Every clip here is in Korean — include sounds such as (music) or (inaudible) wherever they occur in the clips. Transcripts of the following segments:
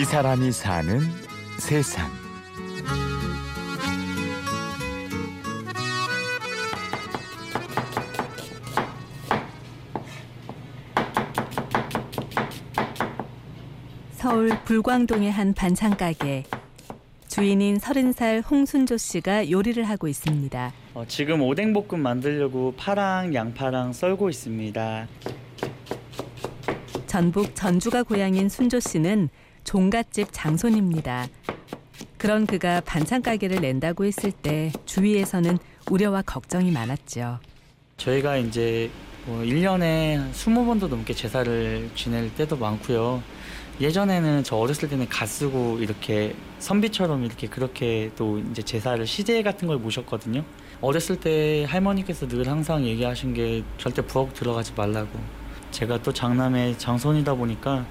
이 사람이 사는 세상. 서울 불광동의 한 반찬 가게. 주인인 서른 살 홍순조 씨가 요리를 하고 있습니다. 어, 지금 오뎅볶음 만들려고 파랑 양파랑 썰고 있습니다. 전북 전주가 고향인 순조 씨는 종갓집 장손입니다. 그런 그가 반찬 가게를 낸다고 했을 때 주위에서는 우려와 걱정이 많았죠. 저희가 이제 뭐 1년에 20번도 넘게 제사를 지낼 때도 많고요. 예전에는 저 어렸을 때는 가 쓰고 이렇게 선비처럼 이렇게 그렇게 또 이제 제사를 시제 같은 걸 모셨거든요. 어렸을 때 할머니께서 늘 항상 얘기하신 게 절대 부엌 들어가지 말라고. 제가 또 장남의 장손이다 보니까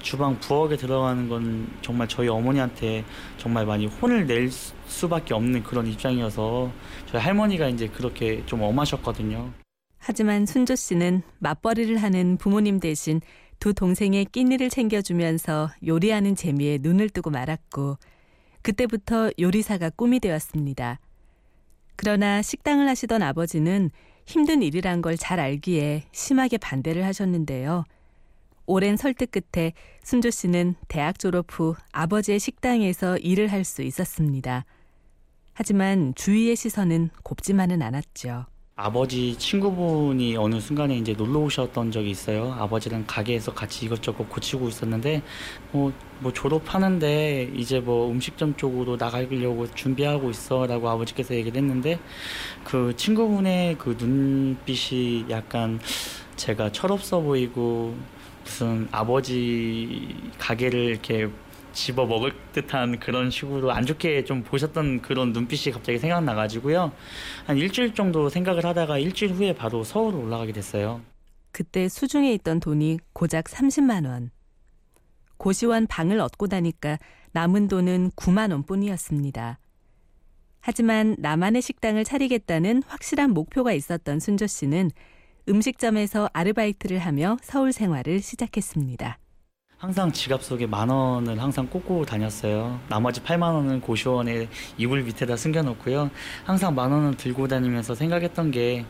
주방 부엌에 들어가는 건 정말 저희 어머니한테 정말 많이 혼을 낼 수밖에 없는 그런 입장이어서 저희 할머니가 이제 그렇게 좀 엄하셨거든요. 하지만 순조 씨는 맞벌이를 하는 부모님 대신 두 동생의 끼니를 챙겨주면서 요리하는 재미에 눈을 뜨고 말았고 그때부터 요리사가 꿈이 되었습니다. 그러나 식당을 하시던 아버지는 힘든 일이란 걸 잘 알기에 심하게 반대를 하셨는데요. 오랜 설득 끝에 순조 씨는 대학 졸업 후 아버지의 식당에서 일을 할 수 있었습니다. 하지만 주위의 시선은 곱지만은 않았죠. 아버지 친구분이 어느 순간에 이제 놀러 오셨던 적이 있어요. 아버지랑 가게에서 같이 이것저것 고치고 있었는데 뭐, 뭐 졸업하는데 이제 뭐 음식점 쪽으로 나가려고 준비하고 있어 라고 아버지께서 얘기를 했는데 그 친구분의 그 눈빛이 약간 제가 철없어 보이고 무슨 아버지 가게를 이렇게 집어 먹을 듯한 그런 식으로 안 좋게 좀 보셨던 그런 눈빛이 갑자기 생각나가지고요. 한 일주일 정도 생각을 하다가 일주일 후에 바로 서울로 올라가게 됐어요. 그때 수중에 있던 돈이 고작 30만 원. 고시원 방을 얻고 다니까 남은 돈은 9만 원뿐이었습니다. 하지만 나만의 식당을 차리겠다는 확실한 목표가 있었던 순조 씨는 음식점에서 아르바이트를 하며 서울 생활을 시작했습니다. 항상 지갑 속에 만 원을 항상 꽂고 다녔어요. 나머지 8만 원은 고시원에 이불 밑에다 숨겨놓고요. 항상 만 원을 들고 다니면서 생각했던 게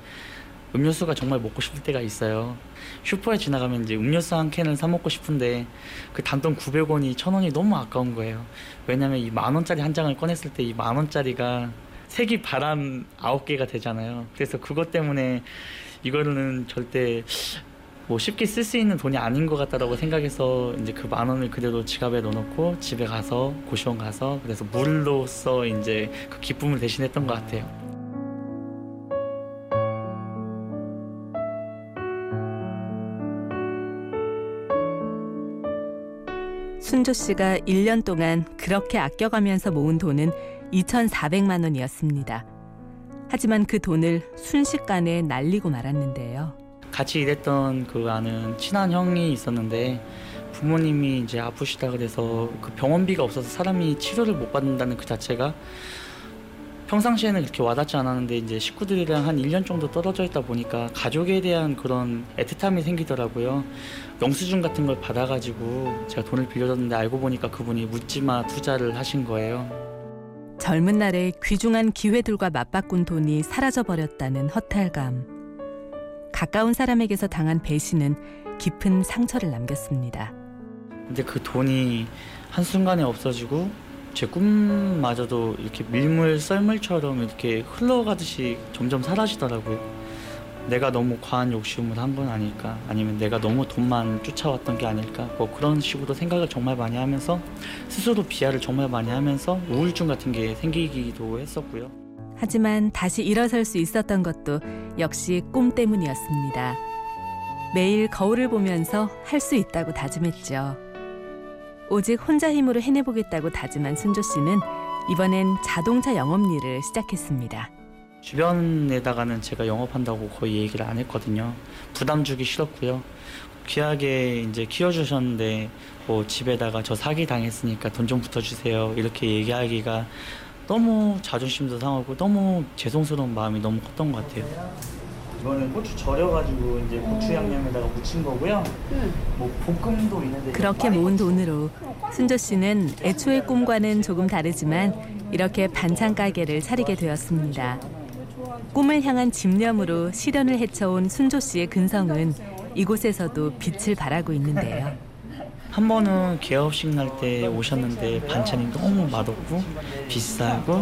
음료수가 정말 먹고 싶을 때가 있어요. 슈퍼에 지나가면 이제 음료수 한 캔을 사 먹고 싶은데 그 단돈 900원이 1000원이 너무 아까운 거예요. 왜냐면 이 만 원짜리 한 장을 꺼냈을 때 이 만 원짜리가 색이 바람 9개가 되잖아요. 그래서 그것 때문에 이거는 절대 뭐 쉽게 쓸 수 있는 돈이 아닌 것 같다라고 생각해서 이제 그 만 원을 그대로 지갑에 넣어놓고 집에 가서 고시원 가서 그래서 물로써 이제 그 기쁨을 대신했던 것 같아요. 순조 씨가 1년 동안 그렇게 아껴가면서 모은 돈은 2,400만 원이었습니다. 하지만 그 돈을 순식간에 날리고 말았는데요. 같이 일했던 그 아는 친한 형이 있었는데 부모님이 이제 아프시다 그래서 그 병원비가 없어서 사람이 치료를 못 받는다는 그 자체가 평상시에는 그렇게 와닿지 않았는데 이제 식구들이랑 한 1년 정도 떨어져 있다 보니까 가족에 대한 그런 애틋함이 생기더라고요. 영수증 같은 걸 받아가지고 제가 돈을 빌려줬는데 알고 보니까 그분이 묻지마 투자를 하신 거예요. 젊은 날에 귀중한 기회들과 맞바꾼 돈이 사라져버렸다는 허탈감. 가까운 사람에게서 당한 배신은 깊은 상처를 남겼습니다. 근데 그 돈이 한순간에 없어지고 제 꿈마저도 이렇게 밀물 썰물처럼 이렇게 흘러가듯이 점점 사라지더라고요. 내가 너무 과한 욕심을 한 건 아닐까 아니면 내가 너무 돈만 쫓아왔던 게 아닐까 뭐 그런 식으로 생각을 정말 많이 하면서 스스로 비하를 정말 많이 하면서 우울증 같은 게 생기기도 했었고요. 하지만 다시 일어설 수 있었던 것도 역시 꿈 때문이었습니다. 매일 거울을 보면서 할 수 있다고 다짐했죠. 오직 혼자 힘으로 해내보겠다고 다짐한 순조 씨는 이번엔 자동차 영업 일을 시작했습니다. 주변에다가는 제가 영업한다고 거의 얘기를 안 했거든요. 부담 주기 싫었고요. 귀하게 이제 키워주셨는데 뭐 집에다가 저 사기 당했으니까 돈 좀 붙어주세요 이렇게 얘기하기가 너무 자존심도 상하고 너무 죄송스러운 마음이 너무 컸던 것 같아요. 이거는 고추 절여가지고 이제 고추 양념에다가 무친 거고요. 뭐 볶음도 있는데 그렇게 모은 돈으로 순조 씨는 애초의 꿈과는 조금 다르지만 이렇게 반찬 가게를 차리게 되었습니다. 꿈을 향한 집념으로 실현을 헤쳐온 순조 씨의 근성은 이곳에서도 빛을 발하고 있는데요. (laughs) 한 번은 개업식 날 때 오셨는데 반찬이 너무 맛없고 비싸고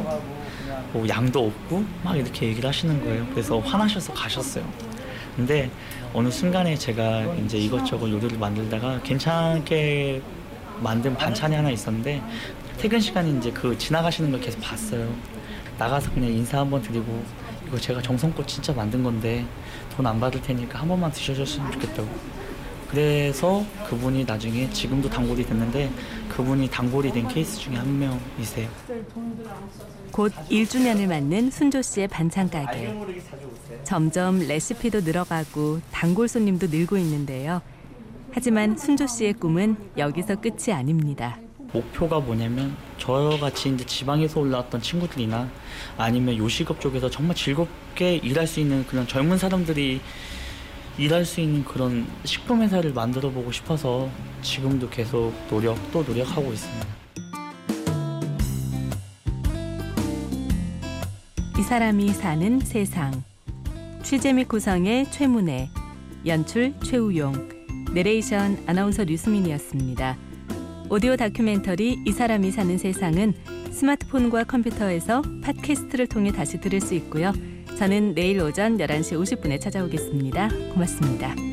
뭐 양도 없고 막 이렇게 얘기를 하시는 거예요. 그래서 화나셔서 가셨어요. 근데 어느 순간에 제가 이제 이것저것 요리를 만들다가 괜찮게 만든 반찬이 하나 있었는데 퇴근 시간에 이제 그 지나가시는 걸 계속 봤어요. 나가서 그냥 인사 한번 드리고 이거 제가 정성껏 진짜 만든 건데 돈 안 받을 테니까 한 번만 드셔줬으면 좋겠다고. 그래서 그분이 나중에 지금도 단골이 됐는데 그분이 단골이 된 케이스 중에 한 명이세요. 곧 1주년을 맞는 순조 씨의 반찬 가게. 점점 레시피도 늘어가고 단골 손님도 늘고 있는데요. 하지만 순조 씨의 꿈은 여기서 끝이 아닙니다. 목표가 뭐냐면 저같이 이제 지방에서 올라왔던 친구들이나 아니면 요식업 쪽에서 정말 즐겁게 일할 수 있는 그런 젊은 사람들이 일할 수 있는 그런 식품 회사를 만들어 보고 싶어서 지금도 계속 노력 또 노력하고 있습니다. 이 사람이 사는 세상. 취재 및 구성의 최문혜, 연출 최우용, 내레이션 아나운서 류수민이었습니다. 오디오 다큐멘터리 이 사람이 사는 세상은 스마트폰과 컴퓨터에서 팟캐스트를 통해 다시 들을 수 있고요. 저는 내일 오전 11시 50분에 찾아오겠습니다. 고맙습니다.